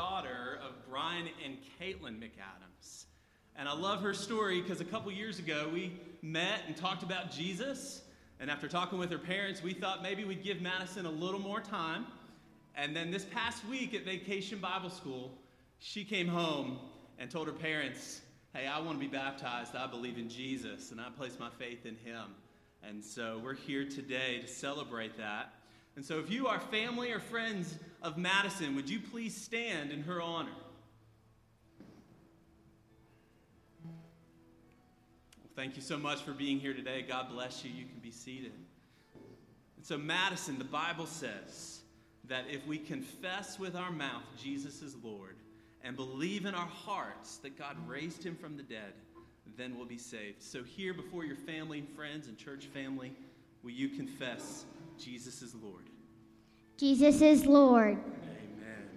daughter of Brian and Caitlin McAdams. And I love her story because a couple years ago we met and talked about Jesus. And after talking with her parents, we thought maybe we'd give Madison a little more time. And then this past week at Vacation Bible School, she came home and told her parents, Hey, I want to be baptized. I believe in Jesus and I place my faith in him. And so we're here today to celebrate that. And so if you are family or friends of Madison, would you please stand in her honor? Well, thank you so much for being here today. God bless you. You can be seated. And so, Madison, the Bible says that if we confess with our mouth Jesus is Lord and believe in our hearts that God raised him from the dead, then we'll be saved. So, here before your family, and friends, and church family, will you confess Jesus is Lord? Jesus is Lord. Amen.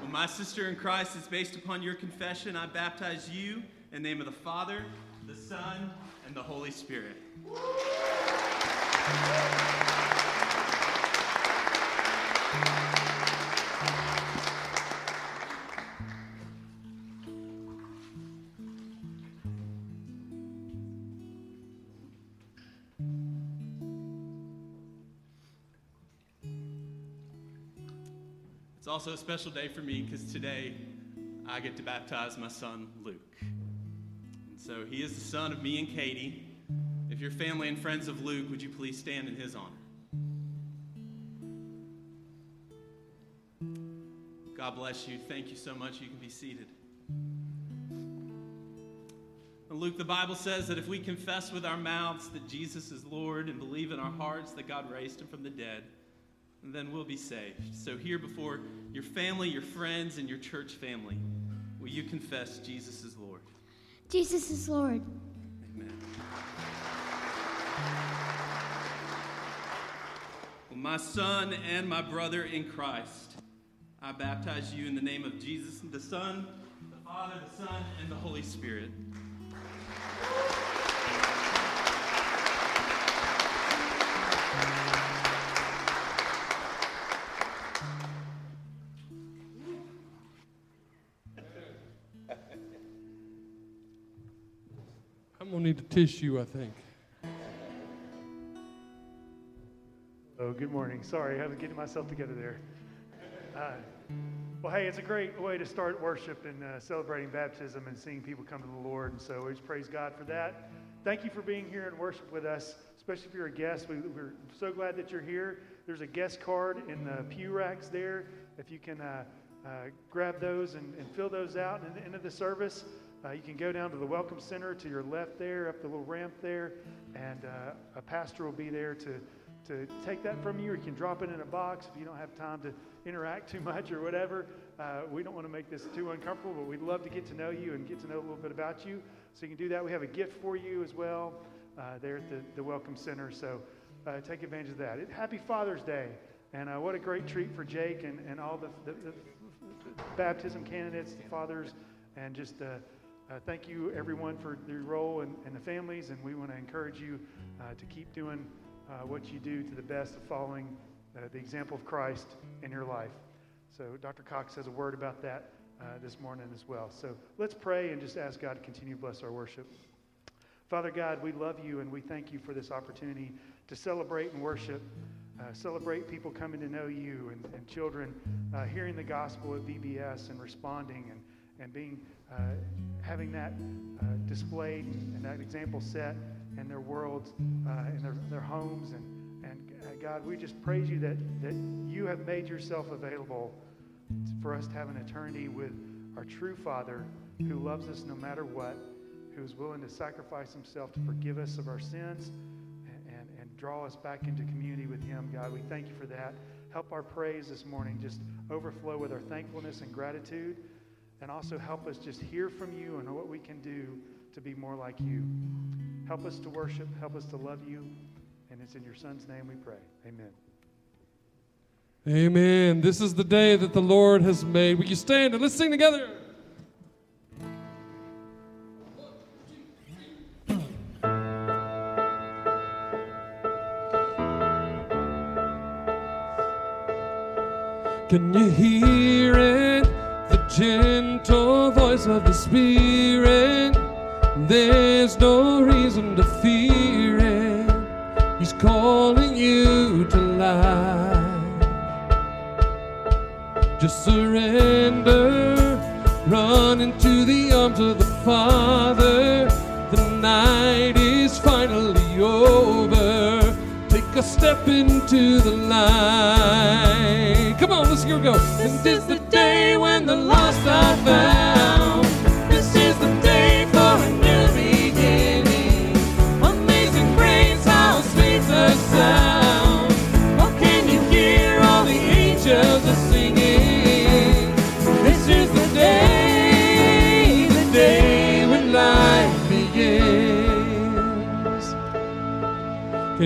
Well, my sister in Christ is based upon your confession. I baptize you in the name of the Father, the Son, and the Holy Spirit. Also a special day for me because today I get to baptize my son, Luke. And so he is the son of me and Katie. If you're family and friends of Luke, would you please stand in his honor? God bless you. Thank you so much. You can be seated. Luke, the Bible says that if we confess with our mouths that Jesus is Lord and believe in our hearts that God raised him from the dead, then we'll be saved. So, here before your family, your friends, and your church family, will you confess Jesus is Lord? Jesus is Lord. Amen. Well, my son and my brother in Christ, I baptize you in the name of Jesus, the Son, the Father, the Son, and the Holy Spirit. Tissue, I think. Oh, good morning. Sorry, I was getting myself together there. Uh, well, hey, it's a great way to start worship and uh, celebrating baptism and seeing people come to the Lord. And so we just praise God for that. Thank you for being here and worship with us, especially if you're a guest. We, are so glad that you're here. There's a guest card in the pew racks there. If you can uh, uh grab those and, and, fill those out at the end of the service, uh, you can go down to the Welcome Center to your left there, up the little ramp there, and uh, a pastor will be there to to take that from you, or you can drop it in a box if you don't have time to interact too much or whatever. Uh, we don't want to make this too uncomfortable, but we'd love to get to know you and get to know a little bit about you. So you can do that. We have a gift for you as well uh, there at the, the Welcome Center. So uh, take advantage of that. It, happy Father's Day. And uh, what a great treat for Jake and, and all the, the, the baptism candidates, the fathers, and just uh, thank you, everyone, for your role and, and the families. And we want to encourage you uh, to keep doing uh, what you do to the best of following uh, the example of Christ in your life. So, Dr. Cox has a word about that uh, this morning as well. So, let's pray and just ask God to continue to bless our worship. Father God, we love you and we thank you for this opportunity to celebrate and worship. Uh, celebrate people coming to know you and, and children uh, hearing the gospel at VBS and responding and, and being uh, having that displayed and that example set in their worlds uh, and their, their homes. And, and uh, God, we just praise you that, that you have made yourself available for us to have an eternity with our true Father who loves us no matter what, who is willing to sacrifice himself to forgive us of our sins and, and, and draw us back into community with him. God, we thank you for that. Help our praise this morning just overflow with our thankfulness and gratitude. And also help us just hear from you and know what we can do to be more like you. Help us to worship. Help us to love you. And it's in your Son's name we pray. Amen. Amen. This is the day that the Lord has made. Will you stand and let's sing together? Can you hear it? Gentle voice of the Spirit. There's no reason to fear it. He's calling you to life. Just surrender. Run into the arms of the Father. The night is finally a step into the light. Come on, let's go. go. This is the day when the lost are found.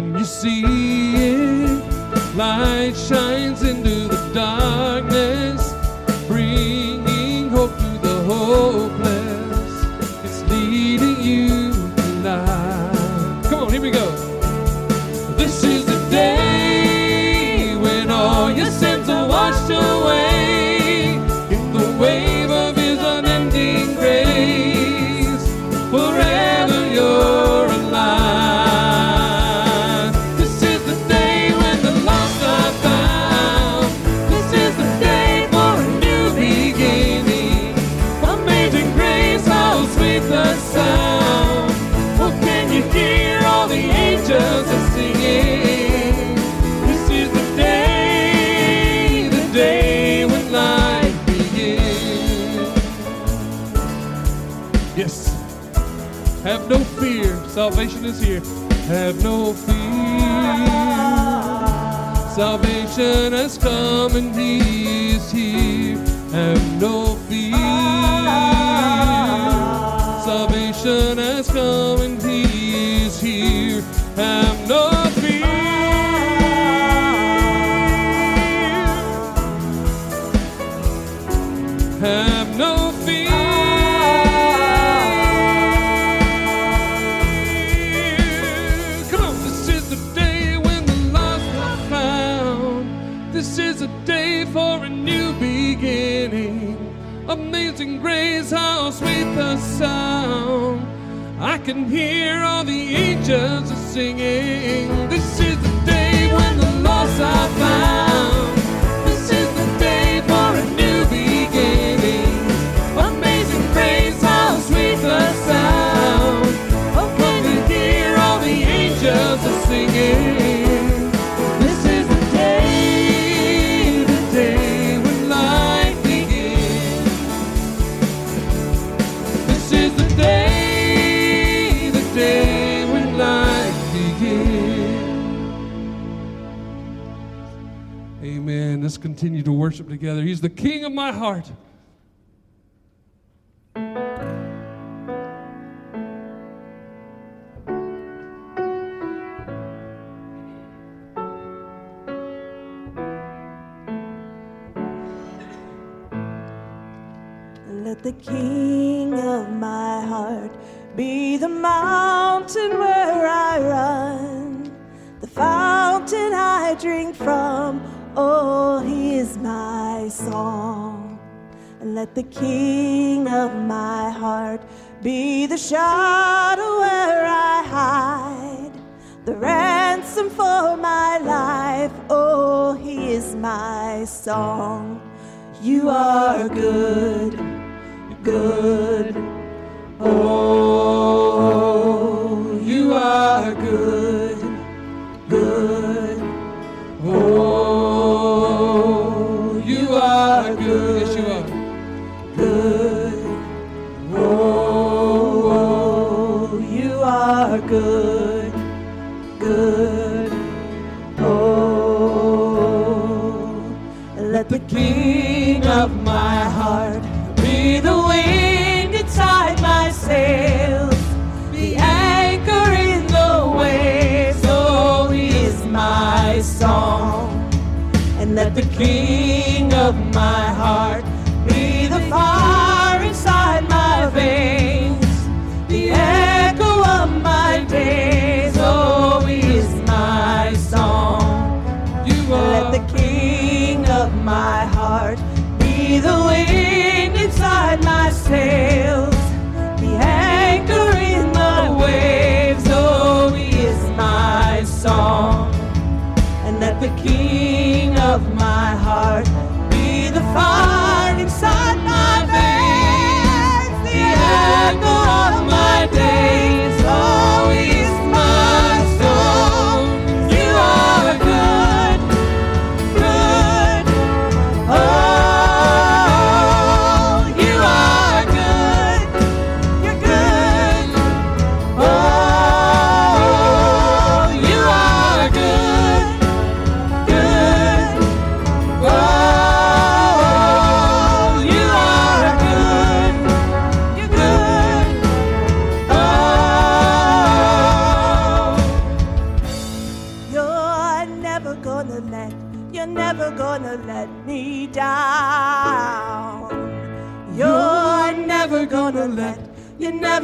Can you see it? Light shines into the darkness, Salvation is here. Have no fear. Salvation has come and He is here. Have no fear. Salvation has come and He is here. Have no Sweet the sound. I can hear all the angels are singing. This is the day when the lost are found. Amen. Let's continue to worship together. He's the King of my heart. Let the King of my heart be the mountain where I run, the fountain I drink from. Oh, He is my song. And let the King of my heart be the shadow where I hide, the ransom for my life. Oh, He is my song. You are good, good. Oh, you are good. Good, good. Oh, let the King of my heart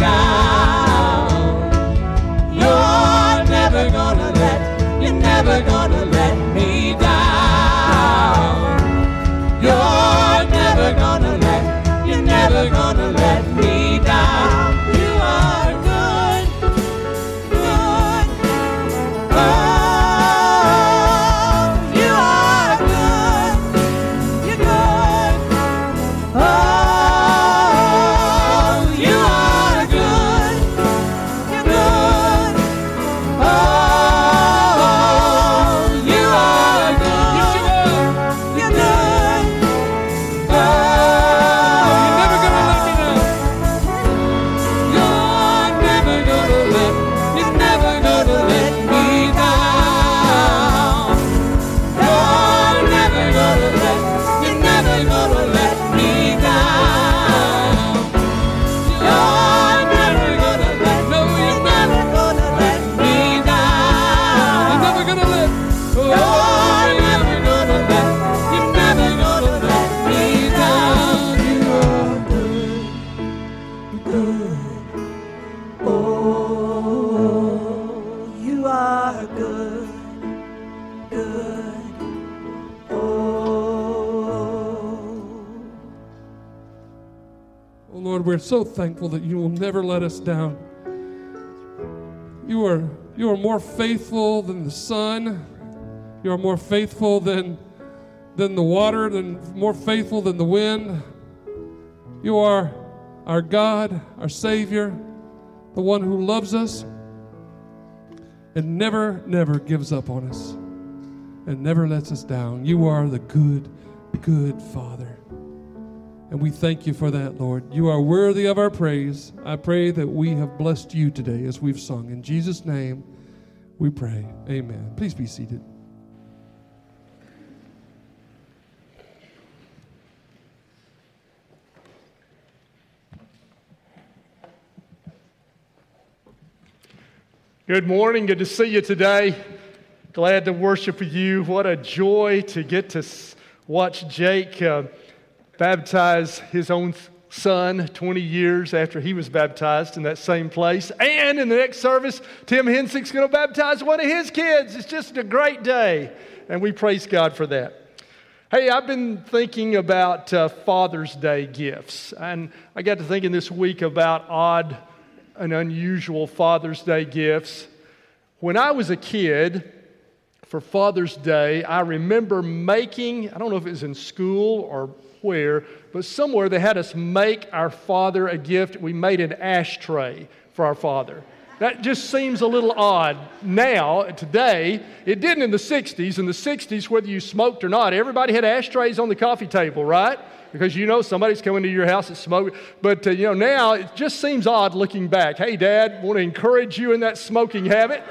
Me so thankful that you will never let us down. You are you are more faithful than the sun. You are more faithful than than the water, than more faithful than the wind. You are our God, our Savior, the one who loves us and never, never gives up on us and never lets us down. You are the good, good Father. And we thank you for that, Lord. You are worthy of our praise. I pray that we have blessed you today as we've sung. In Jesus' name, we pray. Amen. Please be seated. Good morning. Good to see you today. Glad to worship with you. What a joy to get to watch Jake uh, baptize his own son 20 years after he was baptized in that same place. And in the next service, Tim Hensick's going to baptize one of his kids. It's just a great day, and we praise God for that. Hey, I've been thinking about uh, Father's Day gifts, and I got to thinking this week about odd and unusual Father's Day gifts. When I was a kid, for Father's Day, I remember making, I don't know if it was in school or where, but somewhere they had us make our father a gift. We made an ashtray for our father. That just seems a little odd now, today. It didn't in the 60s. In the 60s, whether you smoked or not, everybody had ashtrays on the coffee table, right? Because you know somebody's coming to your house and smoking. But, uh, you know, now it just seems odd looking back. Hey, Dad, want to encourage you in that smoking habit.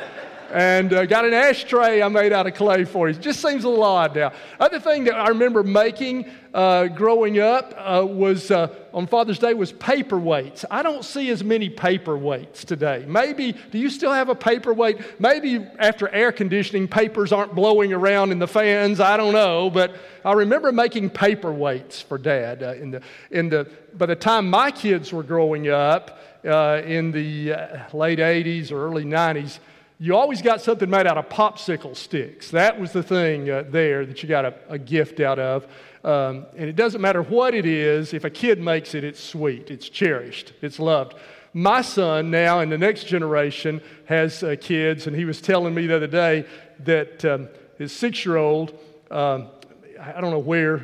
And uh, got an ashtray I made out of clay for you. Just seems a little odd now. Other thing that I remember making uh, growing up uh, was uh, on Father's Day was paperweights. I don't see as many paperweights today. Maybe, do you still have a paperweight? Maybe after air conditioning, papers aren't blowing around in the fans. I don't know. But I remember making paperweights for Dad. Uh, in the, in the, by the time my kids were growing up uh, in the late 80s or early 90s, you always got something made out of popsicle sticks. That was the thing uh, there that you got a, a gift out of. Um, and it doesn't matter what it is, if a kid makes it, it's sweet, it's cherished, it's loved. My son, now in the next generation, has uh, kids, and he was telling me the other day that um, his six year old, um, I don't know where,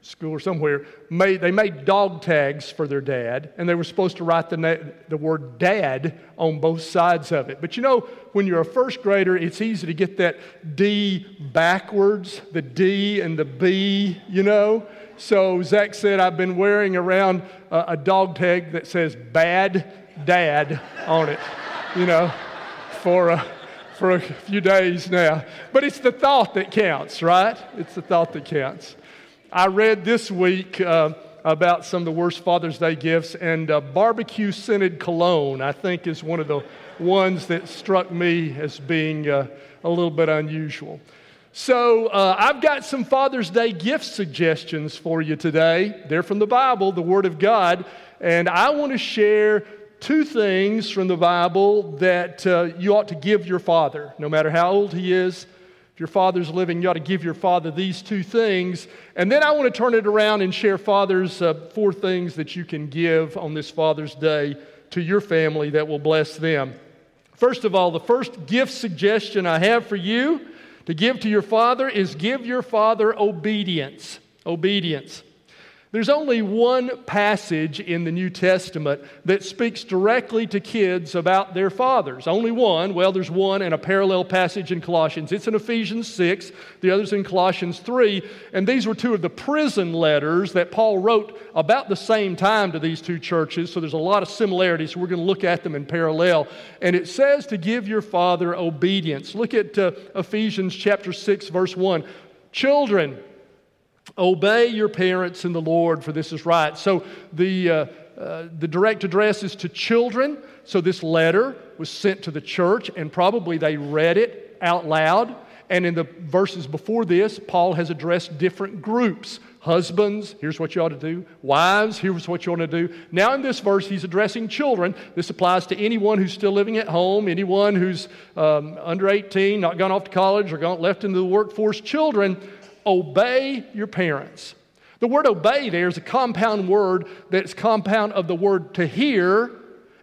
school or somewhere, made, they made dog tags for their dad, and they were supposed to write the, na- the word dad on both sides of it. But you know, when you're a first grader, it's easy to get that D backwards, the D and the B, you know? So Zach said, I've been wearing around a, a dog tag that says bad dad on it, you know, for a, for a few days now. But it's the thought that counts, right? It's the thought that counts. I read this week uh, about some of the worst Father's Day gifts, and uh, barbecue scented cologne, I think, is one of the ones that struck me as being uh, a little bit unusual. So, uh, I've got some Father's Day gift suggestions for you today. They're from the Bible, the Word of God, and I want to share two things from the Bible that uh, you ought to give your father, no matter how old he is. If your father's living, you ought to give your father these two things. And then I want to turn it around and share fathers uh, four things that you can give on this Father's Day to your family that will bless them. First of all, the first gift suggestion I have for you to give to your father is give your father obedience. Obedience. There's only one passage in the New Testament that speaks directly to kids about their fathers. Only one. Well, there's one and a parallel passage in Colossians. It's in Ephesians 6, the other's in Colossians 3. And these were two of the prison letters that Paul wrote about the same time to these two churches. So there's a lot of similarities. So we're going to look at them in parallel. And it says to give your father obedience. Look at uh, Ephesians chapter 6, verse 1. Children, Obey your parents in the Lord, for this is right. So the, uh, uh, the direct address is to children. So this letter was sent to the church, and probably they read it out loud. And in the verses before this, Paul has addressed different groups. Husbands, here's what you ought to do. Wives, here's what you ought to do. Now, in this verse, he's addressing children. This applies to anyone who's still living at home, anyone who's um, under 18, not gone off to college, or gone left into the workforce. Children, obey your parents. The word obey there is a compound word that's compound of the word to hear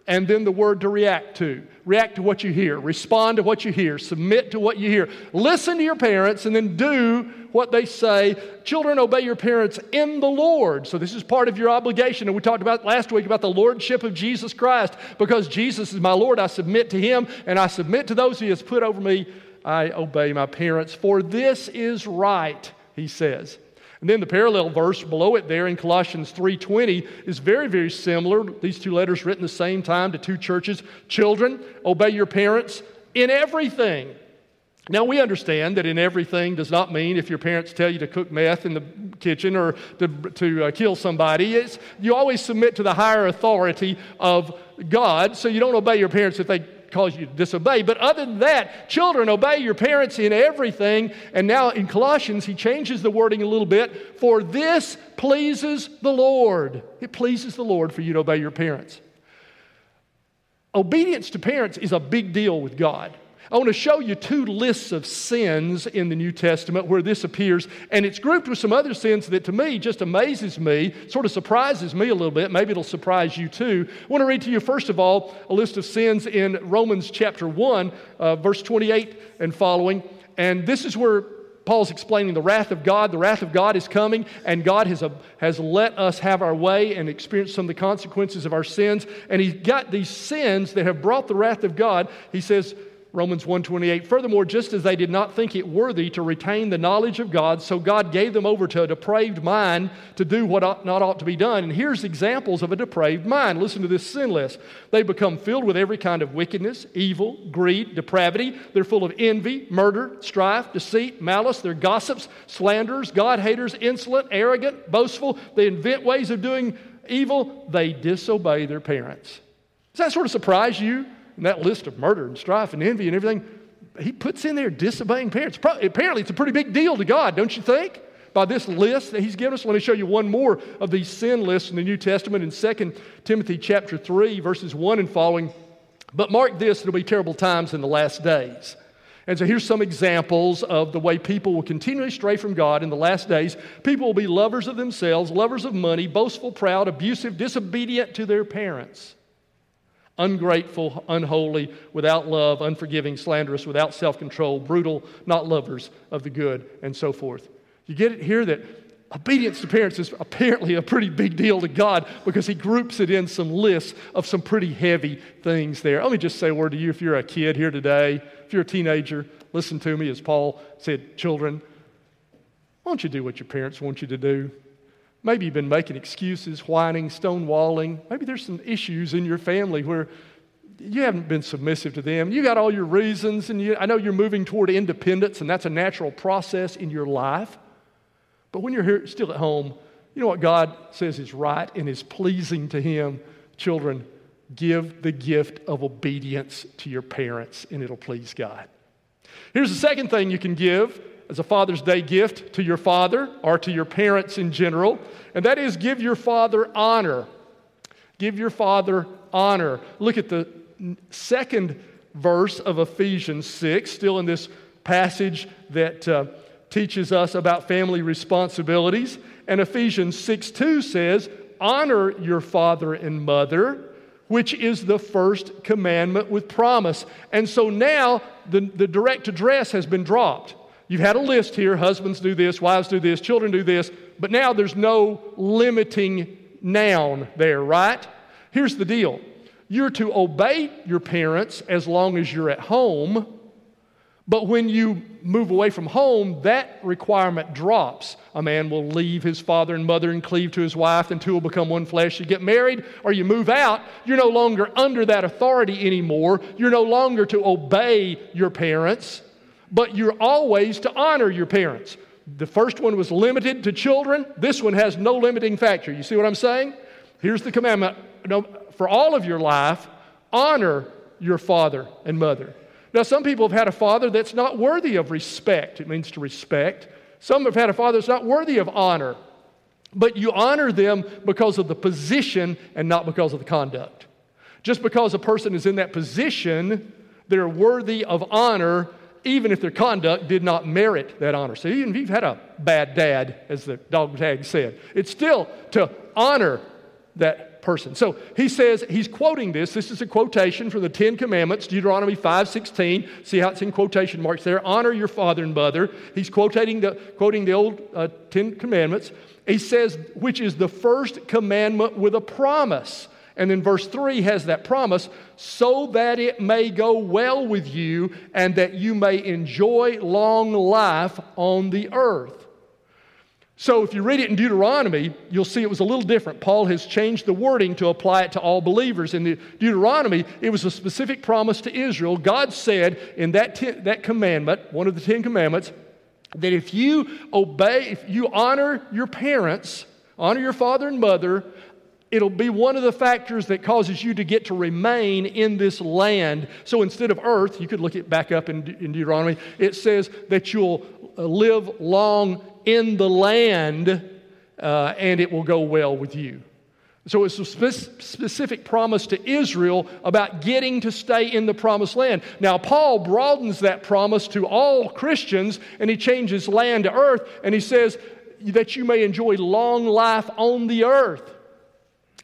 and then the word to react to. React to what you hear, respond to what you hear, submit to what you hear. Listen to your parents and then do what they say. Children, obey your parents in the Lord. So, this is part of your obligation. And we talked about last week about the lordship of Jesus Christ. Because Jesus is my Lord, I submit to him and I submit to those he has put over me I obey my parents, for this is right, he says. And then the parallel verse below it there in Colossians 3:20 is very very similar. These two letters written the same time to two churches. Children, obey your parents in everything. Now, we understand that in everything does not mean if your parents tell you to cook meth in the kitchen or to, to uh, kill somebody. It's, you always submit to the higher authority of God, so you don't obey your parents if they cause you to disobey. But other than that, children, obey your parents in everything. And now in Colossians, he changes the wording a little bit. For this pleases the Lord. It pleases the Lord for you to obey your parents. Obedience to parents is a big deal with God. I want to show you two lists of sins in the New Testament where this appears, and it's grouped with some other sins that to me just amazes me, sort of surprises me a little bit. Maybe it'll surprise you too. I want to read to you, first of all, a list of sins in Romans chapter 1, uh, verse 28 and following. And this is where Paul's explaining the wrath of God. The wrath of God is coming, and God has, a, has let us have our way and experience some of the consequences of our sins. And he's got these sins that have brought the wrath of God. He says, Romans 1:28 Furthermore just as they did not think it worthy to retain the knowledge of God so God gave them over to a depraved mind to do what ought, not ought to be done. And here's examples of a depraved mind. Listen to this sin list. They become filled with every kind of wickedness evil greed depravity. They're full of envy murder strife deceit malice. They're gossips slanderers God haters insolent arrogant boastful. They invent ways of doing evil. They disobey their parents. Does that sort of surprise you and that list of murder and strife and envy and everything, he puts in there disobeying parents. Apparently, it's a pretty big deal to God, don't you think? By this list that he's given us. Let me show you one more of these sin lists in the New Testament in 2 Timothy chapter 3, verses 1 and following. But mark this, it'll be terrible times in the last days. And so here's some examples of the way people will continually stray from God in the last days. People will be lovers of themselves, lovers of money, boastful, proud, abusive, disobedient to their parents ungrateful, unholy, without love, unforgiving, slanderous, without self control, brutal, not lovers of the good, and so forth. You get it here that obedience to parents is apparently a pretty big deal to God because He groups it in some lists of some pretty heavy things there. Let me just say a word to you if you're a kid here today, if you're a teenager, listen to me as Paul said, children, why don't you do what your parents want you to do? Maybe you've been making excuses, whining, stonewalling. Maybe there's some issues in your family where you haven't been submissive to them. You got all your reasons, and you, I know you're moving toward independence, and that's a natural process in your life. But when you're here, still at home, you know what God says is right and is pleasing to Him? Children, give the gift of obedience to your parents, and it'll please God. Here's the second thing you can give as a Father's Day gift to your father or to your parents in general, and that is give your father honor. Give your father honor. Look at the second verse of Ephesians 6, still in this passage that uh, teaches us about family responsibilities. And Ephesians 6 2 says, Honor your father and mother, which is the first commandment with promise. And so now the, the direct address has been dropped. You've had a list here husbands do this, wives do this, children do this, but now there's no limiting noun there, right? Here's the deal you're to obey your parents as long as you're at home, but when you move away from home, that requirement drops. A man will leave his father and mother and cleave to his wife, and two will become one flesh. You get married or you move out, you're no longer under that authority anymore. You're no longer to obey your parents but you're always to honor your parents. The first one was limited to children. This one has no limiting factor. You see what I'm saying? Here's the commandment for all of your life honor your father and mother. Now, some people have had a father that's not worthy of respect. It means to respect. Some have had a father that's not worthy of honor. But you honor them because of the position and not because of the conduct. Just because a person is in that position, they're worthy of honor even if their conduct did not merit that honor. So even if you've had a bad dad, as the dog tag said, it's still to honor that person. So he says, he's quoting this. This is a quotation from the Ten Commandments, Deuteronomy 5.16. See how it's in quotation marks there. Honor your father and mother. He's quoting the, quoting the old uh, Ten Commandments. He says, which is the first commandment with a promise. And then verse 3 has that promise so that it may go well with you and that you may enjoy long life on the earth. So, if you read it in Deuteronomy, you'll see it was a little different. Paul has changed the wording to apply it to all believers. In the Deuteronomy, it was a specific promise to Israel. God said in that, ten, that commandment, one of the Ten Commandments, that if you obey, if you honor your parents, honor your father and mother, it'll be one of the factors that causes you to get to remain in this land. So instead of earth, you could look it back up in, in Deuteronomy, it says that you'll uh, live long in the land uh, and it will go well with you. So it's a spe- specific promise to Israel about getting to stay in the promised land. Now, Paul broadens that promise to all Christians and he changes land to earth and he says that you may enjoy long life on the earth.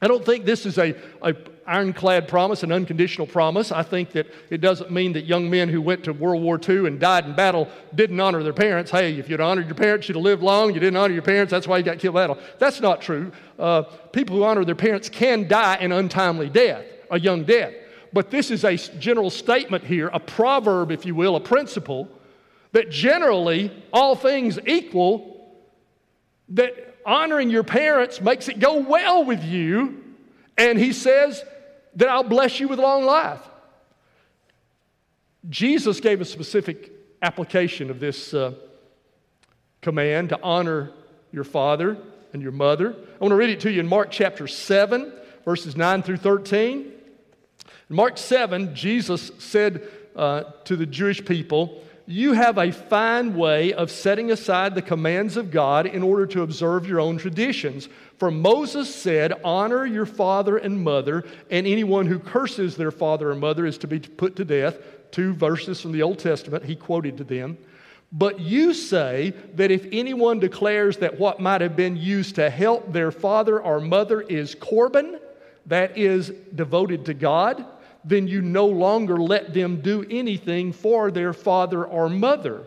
I don't think this is a, a, ironclad promise, an unconditional promise. I think that it doesn't mean that young men who went to World War II and died in battle didn't honor their parents. Hey, if you'd honored your parents, you'd have lived long. You didn't honor your parents, that's why you got killed in battle. That's not true. Uh, people who honor their parents can die an untimely death, a young death. but this is a general statement here, a proverb, if you will, a principle that generally, all things equal, that honoring your parents makes it go well with you. And he says that I'll bless you with long life. Jesus gave a specific application of this uh, command to honor your father and your mother. I want to read it to you in Mark chapter 7, verses 9 through 13. In Mark 7, Jesus said uh, to the Jewish people, You have a fine way of setting aside the commands of God in order to observe your own traditions. For Moses said, Honor your father and mother, and anyone who curses their father or mother is to be put to death. Two verses from the Old Testament he quoted to them. But you say that if anyone declares that what might have been used to help their father or mother is Corban, that is devoted to God, then you no longer let them do anything for their father or mother.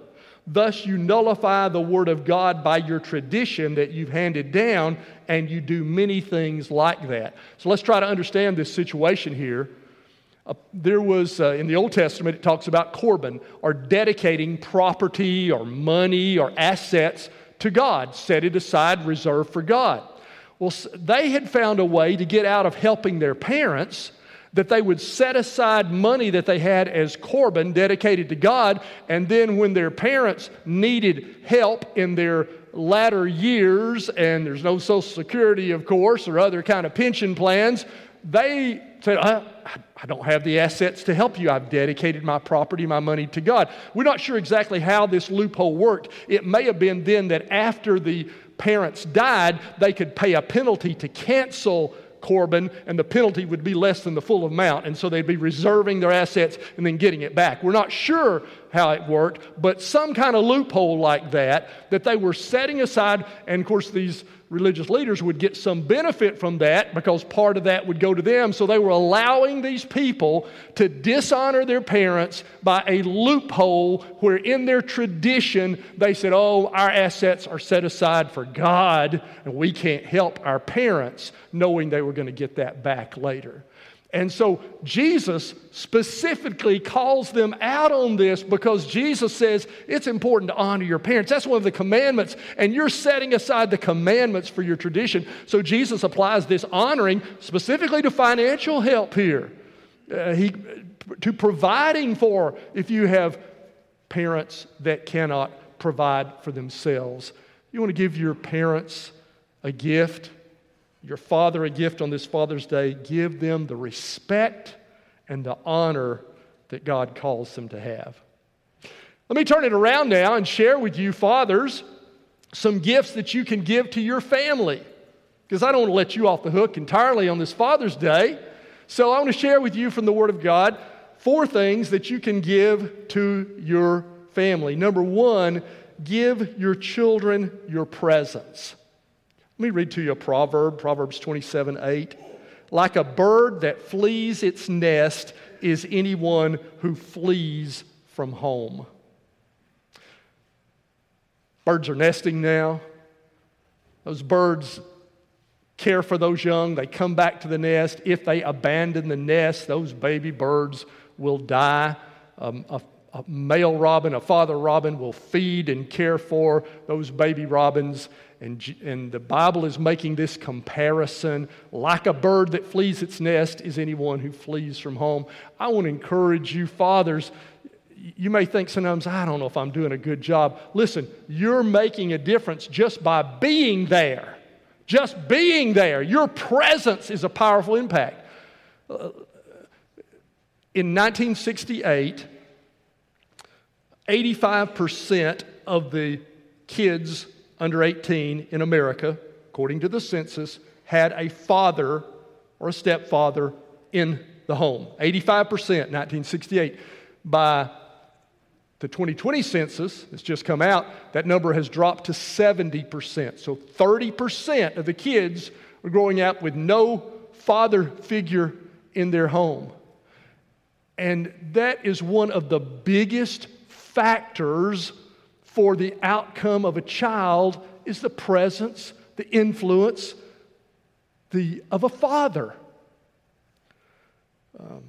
Thus, you nullify the word of God by your tradition that you've handed down, and you do many things like that. So, let's try to understand this situation here. Uh, there was, uh, in the Old Testament, it talks about Corban, or dedicating property or money or assets to God, set it aside, reserved for God. Well, they had found a way to get out of helping their parents that they would set aside money that they had as Corban dedicated to God, and then when their parents needed help in their latter years, and there's no Social Security, of course, or other kind of pension plans, they said, uh, I, I don't have the assets to help you. I've dedicated my property, my money to God. We're not sure exactly how this loophole worked. It may have been then that after the parents died, they could pay a penalty to cancel Corban, and the penalty would be less than the full amount. And so they'd be reserving their assets and then getting it back. We're not sure how it worked, but some kind of loophole like that, that they were setting aside. And of course, these religious leaders would get some benefit from that because part of that would go to them. So they were allowing these people to dishonor their parents by a loophole where, in their tradition, they said, Oh, our assets are set aside for God, and we can't help our parents, knowing they were going to get that back later. And so Jesus specifically calls them out on this because Jesus says it's important to honor your parents. That's one of the commandments, and you're setting aside the commandments for your tradition. So Jesus applies this honoring specifically to financial help here. Uh, he, to providing for if you have parents that cannot provide for themselves. You want to give your parents a gift your father a gift on this Father's Day, give them the respect and the honor that God calls them to have. Let me turn it around now and share with you, fathers, some gifts that you can give to your family. Because I don't want to let you off the hook entirely on this Father's Day. So I want to share with you from the Word of God four things that you can give to your family. Number one, give your children your presence. Let me read to you a proverb, Proverbs 27 8. Like a bird that flees its nest is anyone who flees from home. Birds are nesting now. Those birds care for those young. They come back to the nest. If they abandon the nest, those baby birds will die. Um, a, a male robin, a father robin will feed and care for those baby robins and, and the Bible is making this comparison. Like a bird that flees its nest is anyone who flees from home. I want to encourage you, fathers. You may think sometimes, I don't know if I'm doing a good job. Listen, you're making a difference just by being there. Just being there. Your presence is a powerful impact. Uh, in 1968, 85% of the kids under 18 in America, according to the census, had a father or a stepfather in the home. 85% 1968. By the 2020 census that's just come out, that number has dropped to 70%. So 30% of the kids are growing up with no father figure in their home. And that is one of the biggest factors for the outcome of a child is the presence, the influence the, of a father. Um,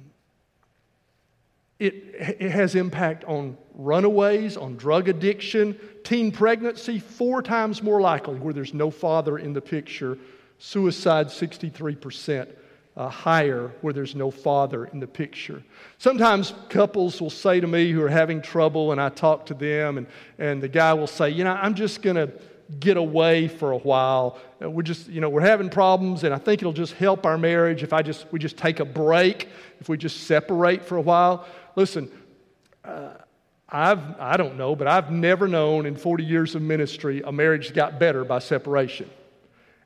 it, it has impact on runaways, on drug addiction, teen pregnancy, four times more likely where there's no father in the picture. Suicide, 63% uh, higher where there's no father in the picture. Sometimes couples will say to me who are having trouble, and I talk to them, and, and the guy will say, You know, I'm just going to get away for a while. Uh, we're just, you know, we're having problems, and I think it'll just help our marriage if I just, we just take a break, if we just separate for a while. Listen, uh, I've, I don't know, but I've never known in 40 years of ministry a marriage got better by separation.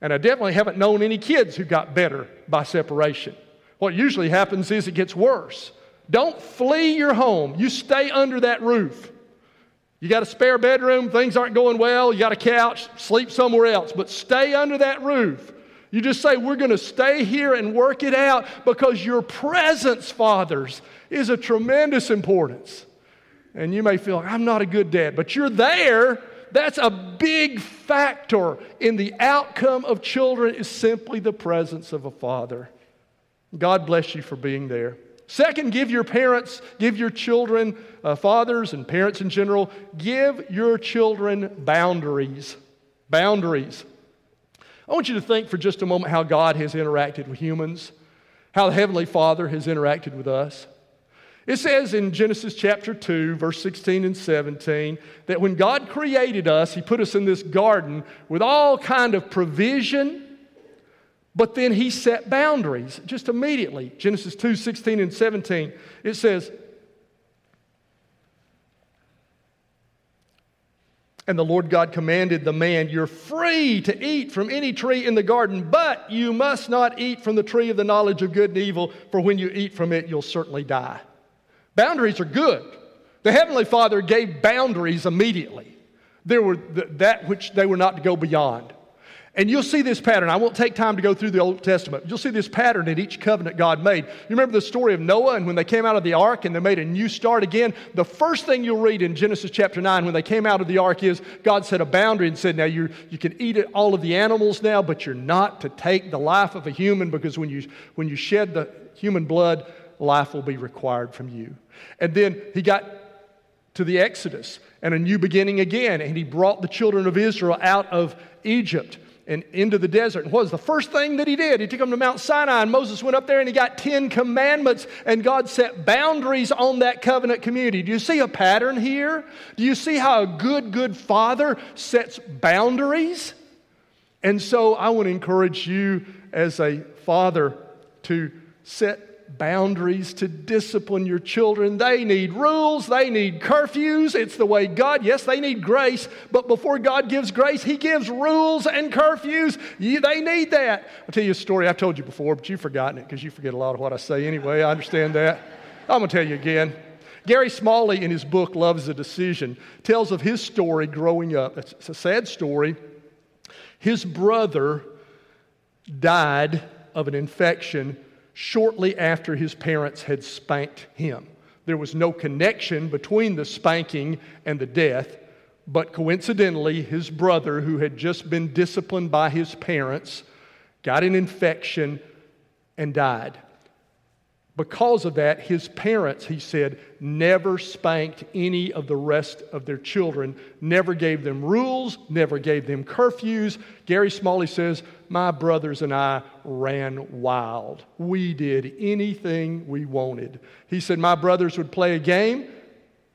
And I definitely haven't known any kids who got better by separation. What usually happens is it gets worse. Don't flee your home. You stay under that roof. You got a spare bedroom, things aren't going well, you got a couch, sleep somewhere else, but stay under that roof. You just say, We're going to stay here and work it out because your presence, fathers, is of tremendous importance. And you may feel, I'm not a good dad, but you're there. That's a big factor in the outcome of children, is simply the presence of a father. God bless you for being there. Second, give your parents, give your children, uh, fathers and parents in general, give your children boundaries. Boundaries. I want you to think for just a moment how God has interacted with humans, how the Heavenly Father has interacted with us. It says in Genesis chapter 2, verse 16 and 17, that when God created us, He put us in this garden with all kind of provision, but then He set boundaries just immediately. Genesis 2, 16 and 17, it says, And the Lord God commanded the man, You're free to eat from any tree in the garden, but you must not eat from the tree of the knowledge of good and evil, for when you eat from it, you'll certainly die. Boundaries are good. The Heavenly Father gave boundaries immediately. There were th- that which they were not to go beyond. And you'll see this pattern. I won't take time to go through the Old Testament. You'll see this pattern in each covenant God made. You remember the story of Noah and when they came out of the ark and they made a new start again? The first thing you'll read in Genesis chapter 9 when they came out of the ark is God set a boundary and said, Now you you can eat all of the animals now, but you're not to take the life of a human because when you, when you shed the human blood, life will be required from you. And then he got to the Exodus and a new beginning again, and he brought the children of Israel out of Egypt and into the desert. And what was the first thing that he did? He took them to Mount Sinai, and Moses went up there and he got 10 commandments, and God set boundaries on that covenant community. Do you see a pattern here? Do you see how a good, good father sets boundaries? And so I want to encourage you as a father to set boundaries to discipline your children. They need rules, they need curfews. It's the way God, yes, they need grace, but before God gives grace, He gives rules and curfews. You, they need that. I'll tell you a story I've told you before, but you've forgotten it because you forget a lot of what I say anyway. I understand that. I'm going to tell you again. Gary Smalley, in his book Love is a Decision, tells of his story growing up. It's a sad story. His brother died of an infection shortly after his parents had spanked him. There was no connection between the spanking and the death, but coincidentally, his brother, who had just been disciplined by his parents, got an infection and died. Because of that, his parents, he said, never spanked any of the rest of their children, never gave them rules, never gave them curfews. Gary Smalley says, My brothers and I ran wild. We did anything we wanted. He said, My brothers would play a game.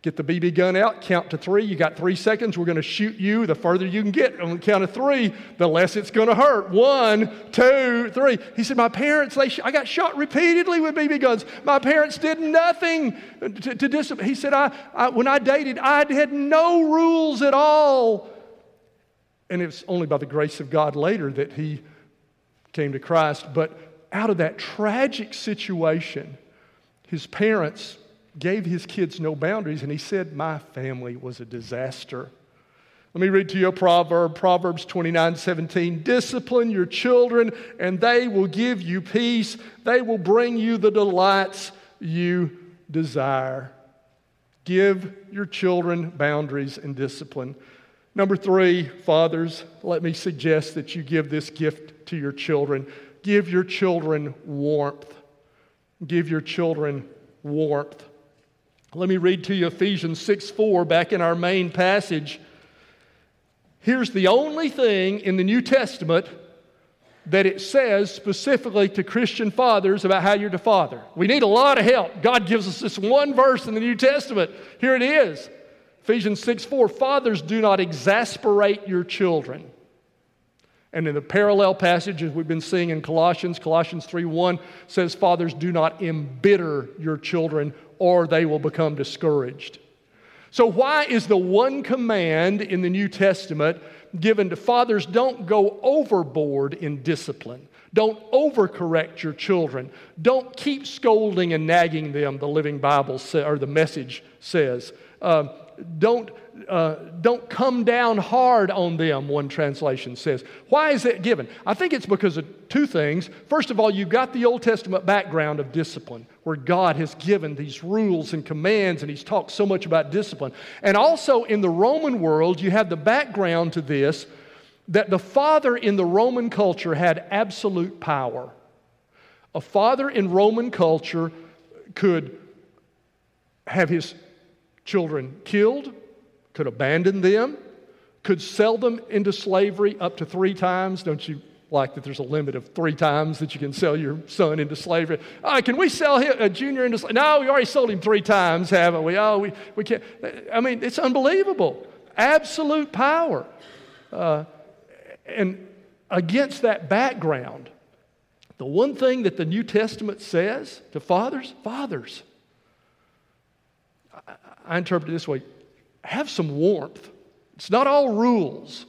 Get the BB gun out, count to three. You got three seconds. We're going to shoot you. The further you can get on the count of three, the less it's going to hurt. One, two, three. He said, My parents, they sh- I got shot repeatedly with BB guns. My parents did nothing to, to discipline. He said, I, I, When I dated, I had no rules at all. And it was only by the grace of God later that he came to Christ. But out of that tragic situation, his parents gave his kids no boundaries, and he said, My family was a disaster. Let me read to you a proverb, Proverbs 29 17. Discipline your children, and they will give you peace. They will bring you the delights you desire. Give your children boundaries and discipline. Number three, fathers, let me suggest that you give this gift to your children. Give your children warmth. Give your children warmth. Let me read to you Ephesians 6 4 back in our main passage. Here's the only thing in the New Testament that it says specifically to Christian fathers about how you're to father. We need a lot of help. God gives us this one verse in the New Testament. Here it is Ephesians 6 4 Fathers, do not exasperate your children. And in the parallel passages we've been seeing in Colossians, Colossians 3 1 says, Fathers, do not embitter your children, or they will become discouraged. So, why is the one command in the New Testament given to fathers don't go overboard in discipline? Don't overcorrect your children. Don't keep scolding and nagging them, the Living Bible say, or the message says. Uh, don't, uh, don't come down hard on them, one translation says. Why is that given? I think it's because of two things. First of all, you've got the Old Testament background of discipline, where God has given these rules and commands, and He's talked so much about discipline. And also in the Roman world, you have the background to this that the father in the Roman culture had absolute power. A father in Roman culture could have his children killed, could abandon them, could sell them into slavery up to three times. Don't you like that there's a limit of three times that you can sell your son into slavery? Can we sell him, a junior into slavery? No, we already sold him three times, haven't we? Oh, we, we can't. I mean, it's unbelievable. Absolute power. Uh, and against that background, the one thing that the New Testament says to fathers, fathers, I interpret it this way have some warmth. It's not all rules,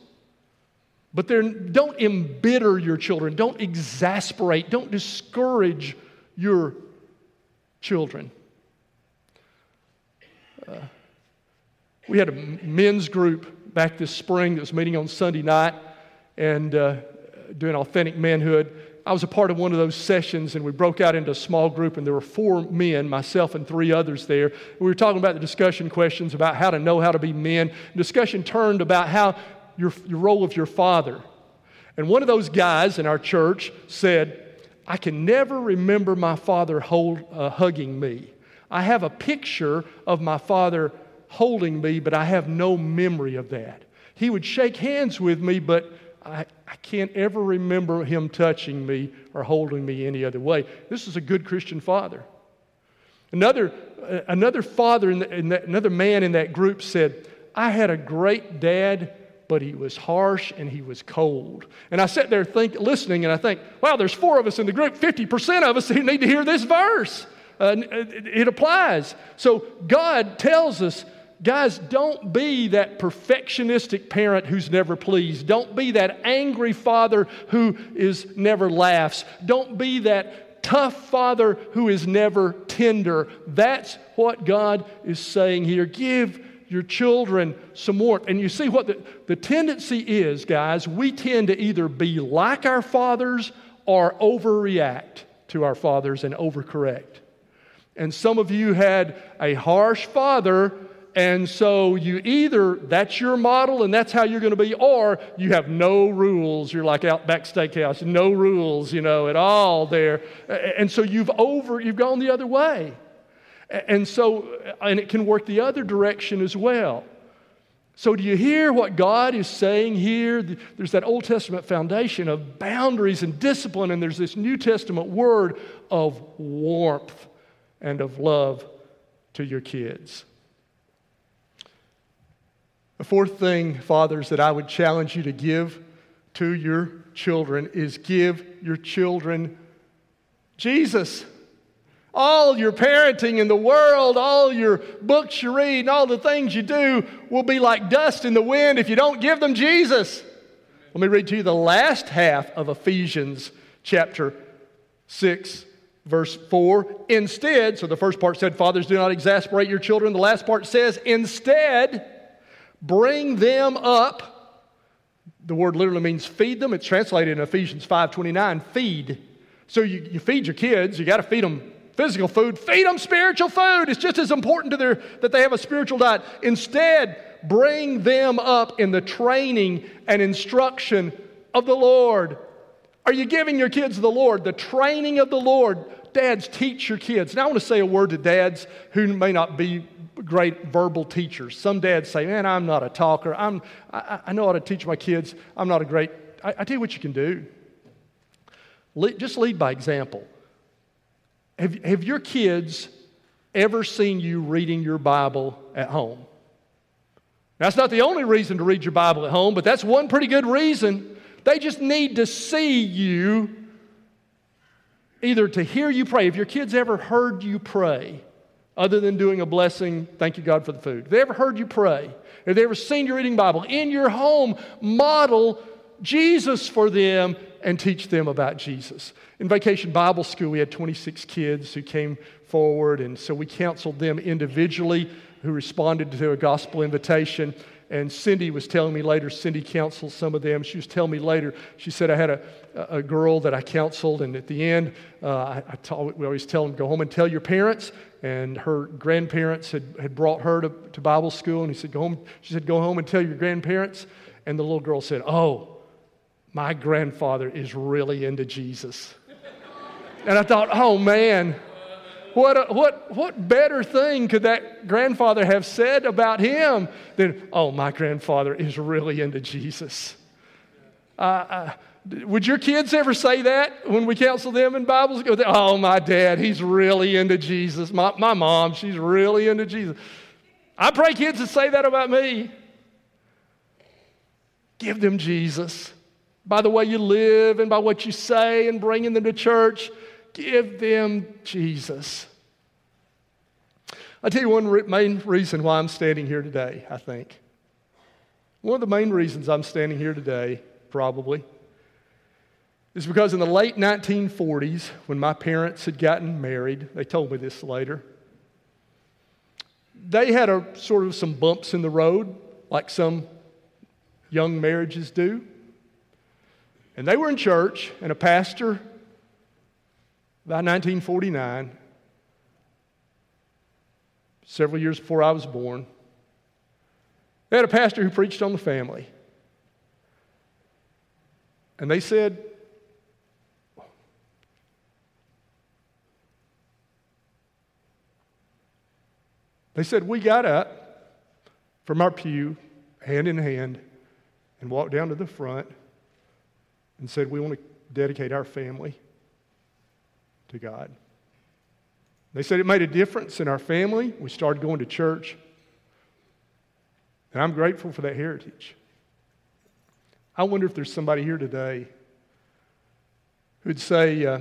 but don't embitter your children, don't exasperate, don't discourage your children. Uh, we had a men's group back this spring that was meeting on Sunday night and uh, doing authentic manhood. I was a part of one of those sessions, and we broke out into a small group, and there were four men, myself and three others there. We were talking about the discussion questions about how to know how to be men. The discussion turned about how your, your role of your father. And one of those guys in our church said, I can never remember my father hold, uh, hugging me. I have a picture of my father holding me, but I have no memory of that. He would shake hands with me, but I, I can't ever remember him touching me or holding me any other way. This is a good Christian father. Another, uh, another father, in, the, in that, another man in that group said, I had a great dad, but he was harsh and he was cold. And I sat there think, listening, and I think, wow, there's four of us in the group, 50% of us who need to hear this verse. Uh, it applies. So God tells us Guys, don't be that perfectionistic parent who's never pleased. Don't be that angry father who is never laughs. Don't be that tough father who is never tender. That's what God is saying here. Give your children some warmth. And you see what the, the tendency is, guys, we tend to either be like our fathers or overreact to our fathers and overcorrect. And some of you had a harsh father and so you either, that's your model and that's how you're going to be, or you have no rules. You're like Outback Steakhouse, no rules, you know, at all there. And so you've over, you've gone the other way. And so, uh, and it can work the other direction as well. So, do you hear what God is saying here? There's that Old Testament foundation of boundaries and discipline, and there's this New Testament word of warmth and of love to your kids. The fourth thing, fathers, that I would challenge you to give to your children is give your children Jesus. All your parenting in the world, all your books you read, and all the things you do will be like dust in the wind if you don't give them Jesus. Let me read to you the last half of Ephesians chapter 6, verse 4. Instead, so the first part said, Fathers, do not exasperate your children. The last part says, Instead, bring them up. The word literally means feed them. It's translated in Ephesians 5:29, feed. So you, you feed your kids, you got to feed them physical food, feed them spiritual food. It's just as important to their that they have a spiritual diet. Instead, bring them up in the training and instruction of the Lord. Are you giving your kids the Lord, the training of the Lord? Dads, teach your kids. Now, I want to say a word to dads who may not be great verbal teachers. Some dads say, Man, I'm not a talker. I'm, I, I know how to teach my kids. I'm not a great. I, I tell you what you can do. Le- just lead by example. Have, have your kids ever seen you reading your Bible at home? That's not the only reason to read your Bible at home, but that's one pretty good reason. They just need to see you, either to hear you pray. Have your kids ever heard you pray, other than doing a blessing, thank you God for the food? Have they ever heard you pray? Have they ever seen you reading Bible? In your home, model Jesus for them and teach them about Jesus. In Vacation Bible School, we had 26 kids who came forward, and so we counseled them individually who responded to a gospel invitation. And Cindy was telling me later, Cindy counseled some of them. She was telling me later, she said, I had a, a girl that I counseled, and at the end, uh, I, I we always tell them, go home and tell your parents. And her grandparents had, had brought her to, to Bible school, and he said, go home. She said, go home and tell your grandparents. And the little girl said, Oh, my grandfather is really into Jesus. and I thought, oh man, what, what, what better thing could that grandfather have said about him than, oh, my grandfather is really into Jesus? Uh, uh, would your kids ever say that when we counsel them in Bibles? Oh, my dad, he's really into Jesus. My, my mom, she's really into Jesus. I pray kids to say that about me. Give them Jesus by the way you live and by what you say and bringing them to church. Give them Jesus. I'll tell you one re- main reason why I'm standing here today, I think. One of the main reasons I'm standing here today, probably, is because in the late 1940s, when my parents had gotten married, they told me this later, they had a sort of some bumps in the road, like some young marriages do. And they were in church, and a pastor, by 1949, several years before I was born, they had a pastor who preached on the family. And they said, They said, We got up from our pew, hand in hand, and walked down to the front and said, We want to dedicate our family to God. They said it made a difference in our family. We started going to church. And I'm grateful for that heritage. I wonder if there's somebody here today who'd say, uh,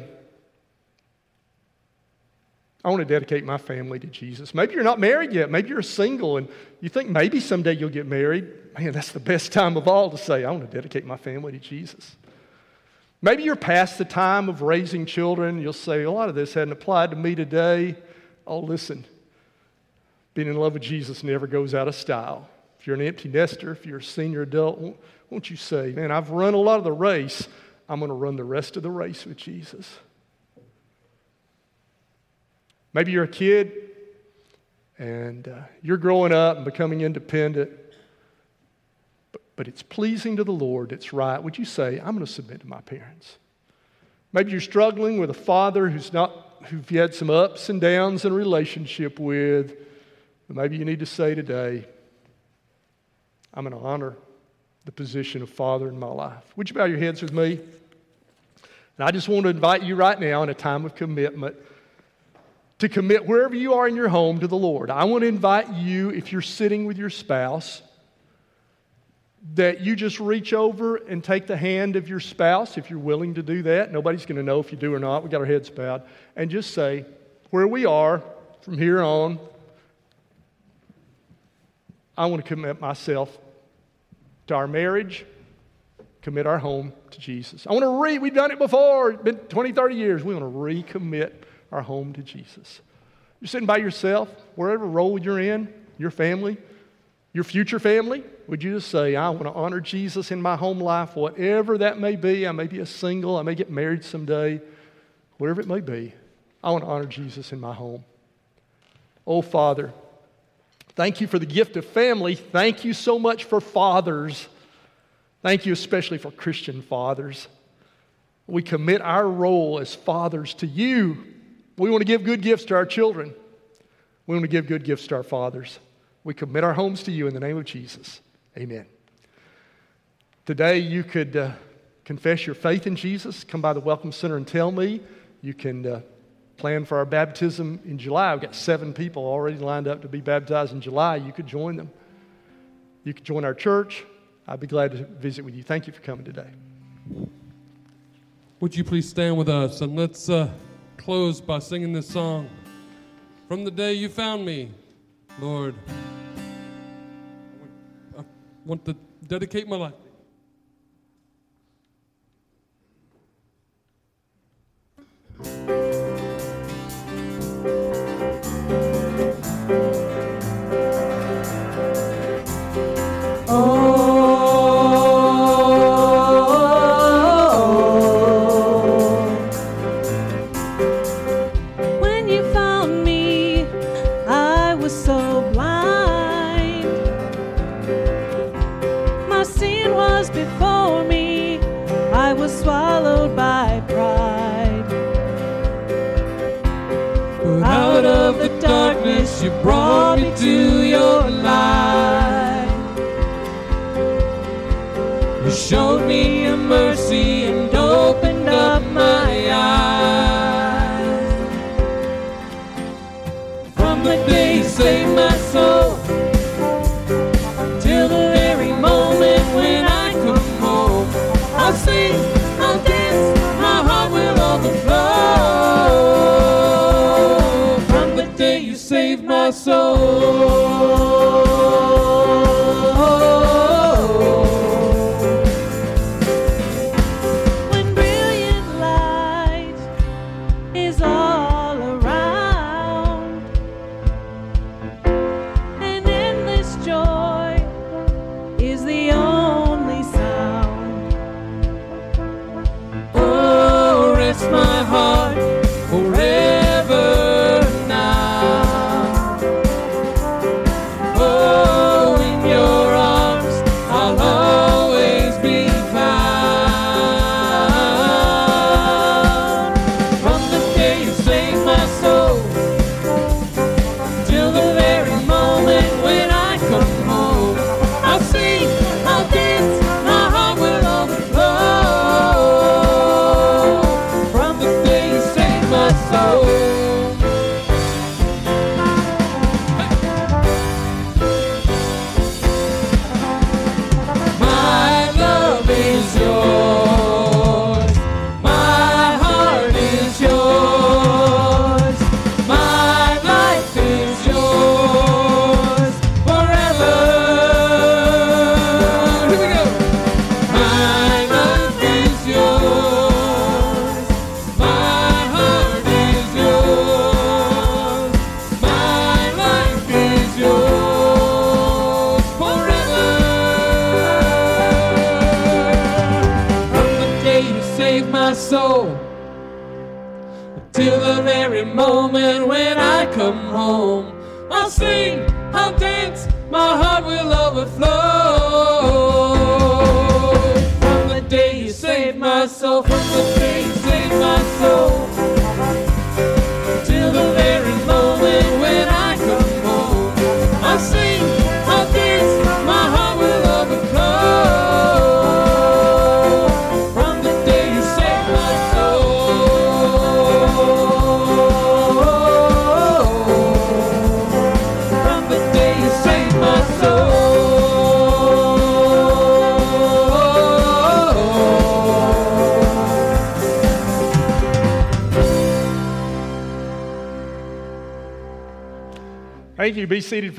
I want to dedicate my family to Jesus. Maybe you're not married yet. Maybe you're single and you think maybe someday you'll get married. Man, that's the best time of all to say, I want to dedicate my family to Jesus. Maybe you're past the time of raising children. You'll say, a lot of this hadn't applied to me today. Oh, listen, being in love with Jesus never goes out of style. If you're an empty nester, if you're a senior adult, won't you say, man, I've run a lot of the race. I'm going to run the rest of the race with Jesus. Maybe you're a kid and uh, you're growing up and becoming independent but it's pleasing to the Lord, it's right, would you say, I'm going to submit to my parents? Maybe you're struggling with a father who's not, who you've had some ups and downs in a relationship with. Maybe you need to say today, I'm going to honor the position of father in my life. Would you bow your heads with me? And I just want to invite you right now in a time of commitment to commit wherever you are in your home to the Lord. I want to invite you, if you're sitting with your spouse, that you just reach over and take the hand of your spouse, if you're willing to do that. Nobody's going to know if you do or not. We got our heads bowed. And just say, where we are from here on, I want to commit myself to our marriage, commit our home to Jesus. I want to re, we've done it before, it's been 20, 30 years. We want to recommit our home to Jesus. You're sitting by yourself, wherever role you're in, your family, your future family, would you just say, I want to honor Jesus in my home life, whatever that may be? I may be a single, I may get married someday, whatever it may be. I want to honor Jesus in my home. Oh, Father, thank you for the gift of family. Thank you so much for fathers. Thank you especially for Christian fathers. We commit our role as fathers to you. We want to give good gifts to our children. We want to give good gifts to our fathers. We commit our homes to you in the name of Jesus. Amen. Today, you could uh, confess your faith in Jesus, come by the Welcome Center and tell me. You can uh, plan for our baptism in July. We've got seven people already lined up to be baptized in July. You could join them. You could join our church. I'd be glad to visit with you. Thank you for coming today. Would you please stand with us and let's uh, close by singing this song. From the day you found me, Lord, want to dedicate my life. When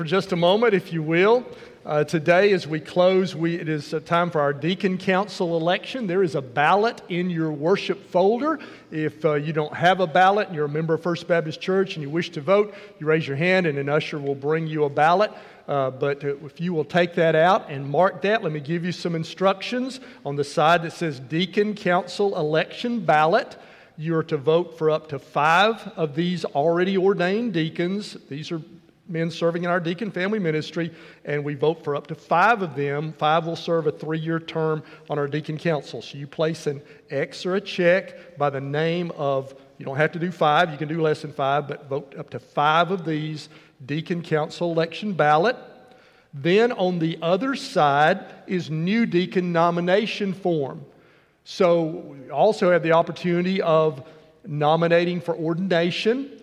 for just a moment, if you will. Uh, today, as we close, we, it is time for our deacon council election. There is a ballot in your worship folder. If uh, you don't have a ballot and you're a member of First Baptist Church and you wish to vote, you raise your hand and an usher will bring you a ballot. Uh, but if you will take that out and mark that, let me give you some instructions on the side that says Deacon Council Election Ballot. You are to vote for up to five of these already ordained deacons. These are men serving in our deacon family ministry, and we vote for up to five of them. Five will serve a three year term on our deacon council. So you place an X or a check by the name of You don't have to do five, you can do less than five, but vote up to five of these deacon council election ballot. Then on the other side is new deacon nomination form. So we also have the opportunity of nominating for ordination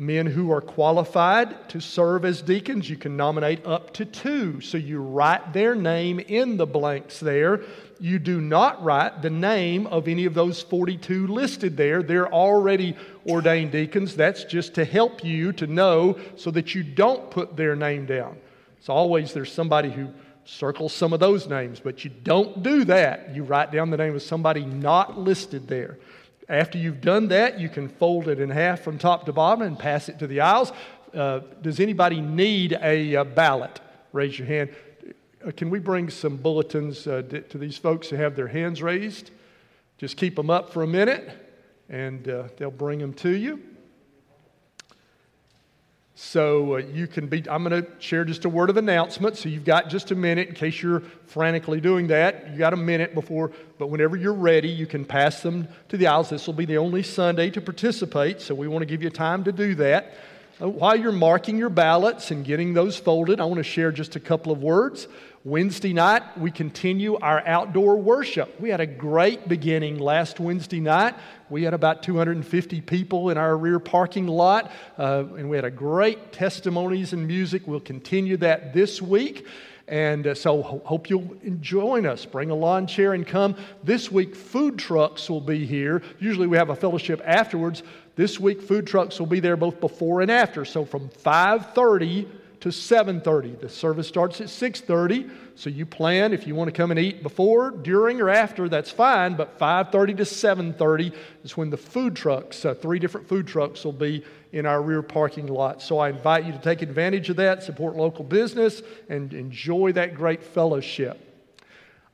men who are qualified to serve as deacons. You can nominate up to two. So you write their name in the blanks there. You do not write the name of any of those 42 listed there. They're already ordained deacons. That's just to help you to know so that you don't put their name down. It's always there's somebody who circles some of those names, but you don't do that. You write down the name of somebody not listed there. After you've done that, you can fold it in half from top to bottom and pass it to the aisles. Uh, does anybody need a, a, uh, ballot? Raise your hand. Uh, can we bring some bulletins uh, to these folks who have their hands raised? Just keep them up for a minute and uh, they'll bring them to you. So uh, you can be, I'm going to share just a word of announcement. So you've got just a minute in case you're frantically doing that. You got a minute before, but whenever you're ready, you can pass them to the aisles. This will be the only Sunday to participate, so we want to give you time to do that. Uh, while you're marking your ballots and getting those folded, I want to share just a couple of words. Wednesday night, we continue our outdoor worship. We had a great beginning last Wednesday night. We had about 250 people in our rear parking lot, uh, and we had a great testimonies and music. We'll continue that this week. And uh, so, ho- hope you'll join us. Bring a lawn chair and come. This week, food trucks will be here. Usually, we have a fellowship afterwards. This week, food trucks will be there both before and after. So, from 5:30 to 7:30. The service starts at 6:30, so you plan if you want to come and eat before, during, or after. That's fine. But 5:30 to 7:30 is when the food trucks, uh, three different food trucks, will be in our rear parking lot. So I invite you to take advantage of that, support local business, and enjoy that great fellowship.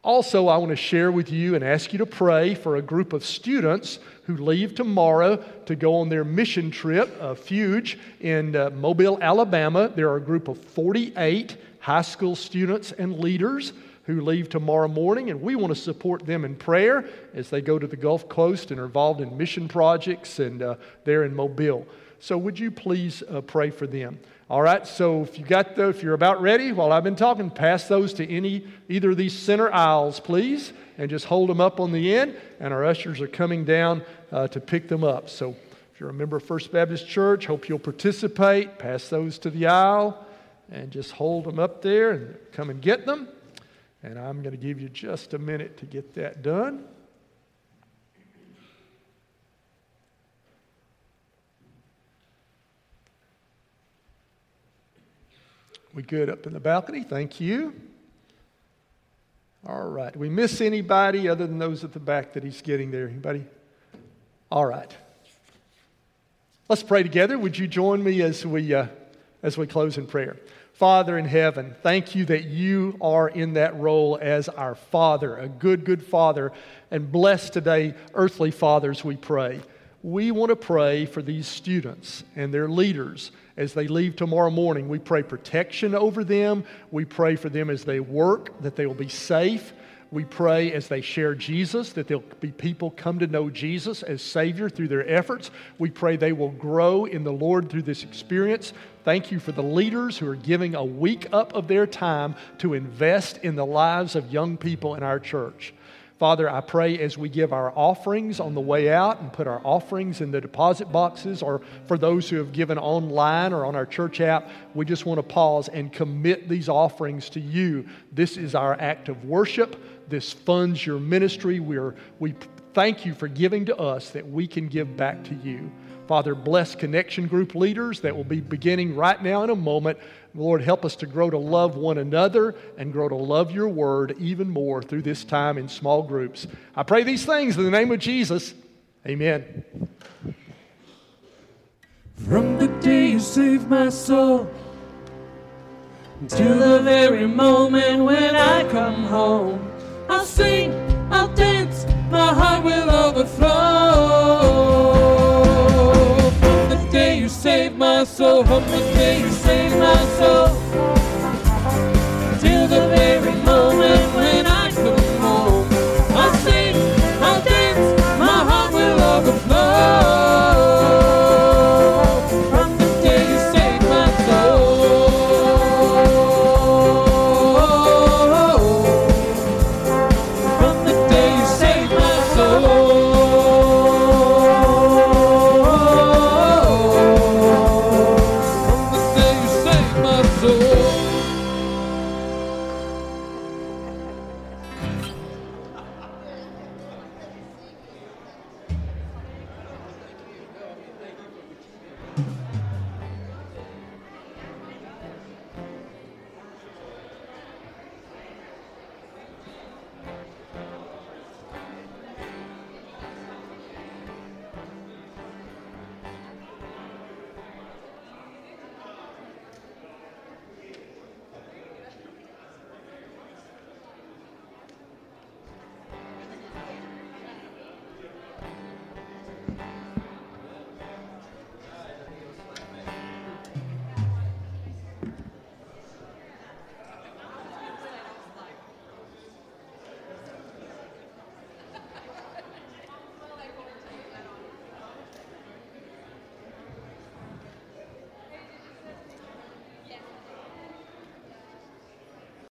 Also, I want to share with you and ask you to pray for a group of students who leave tomorrow to go on their mission trip, a Fuge, in uh, Mobile, Alabama. There are a group of 48 high school students and leaders who leave tomorrow morning, and we want to support them in prayer as they go to the Gulf Coast and are involved in mission projects and uh, they're in Mobile. So, would you please uh, pray for them? All right, so if you got the, if you're about ready, while I've been talking, pass those to any either of these center aisles, please, and just hold them up on the end. And our ushers are coming down uh, to pick them up. So if you're a member of First Baptist Church, hope you'll participate. Pass those to the aisle and just hold them up there and come and get them. And I'm going to give you just a minute to get that done. We good up in the balcony? Thank you. All right. We miss anybody other than those at the back that he's getting there? Anybody? All right. Let's pray together. Would you join me as we, uh, as we close in prayer? Father in heaven, thank you that you are in that role as our Father, a good, good Father. And bless today, earthly fathers, we pray. We want to pray for these students and their leaders as they leave tomorrow morning. We pray protection over them. We pray for them as they work, that they will be safe. We pray as they share Jesus that there'll be people come to know Jesus as Savior through their efforts. We pray they will grow in the Lord through this experience. Thank you for the leaders who are giving a week up of their time to invest in the lives of young people in our church. Father, I pray as we give our offerings on the way out and put our offerings in the deposit boxes, or for those who have given online or on our church app, we just want to pause and commit these offerings to you. This is our act of worship. This funds your ministry. We're, we thank you for giving to us that we can give back to you. Father, bless connection group leaders that will be beginning right now in a moment. Lord, help us to grow to love one another and grow to love your word even more through this time in small groups. I pray these things in the name of Jesus. Amen. From the day you saved my soul until the very moment when I come home, hope it may save my soul.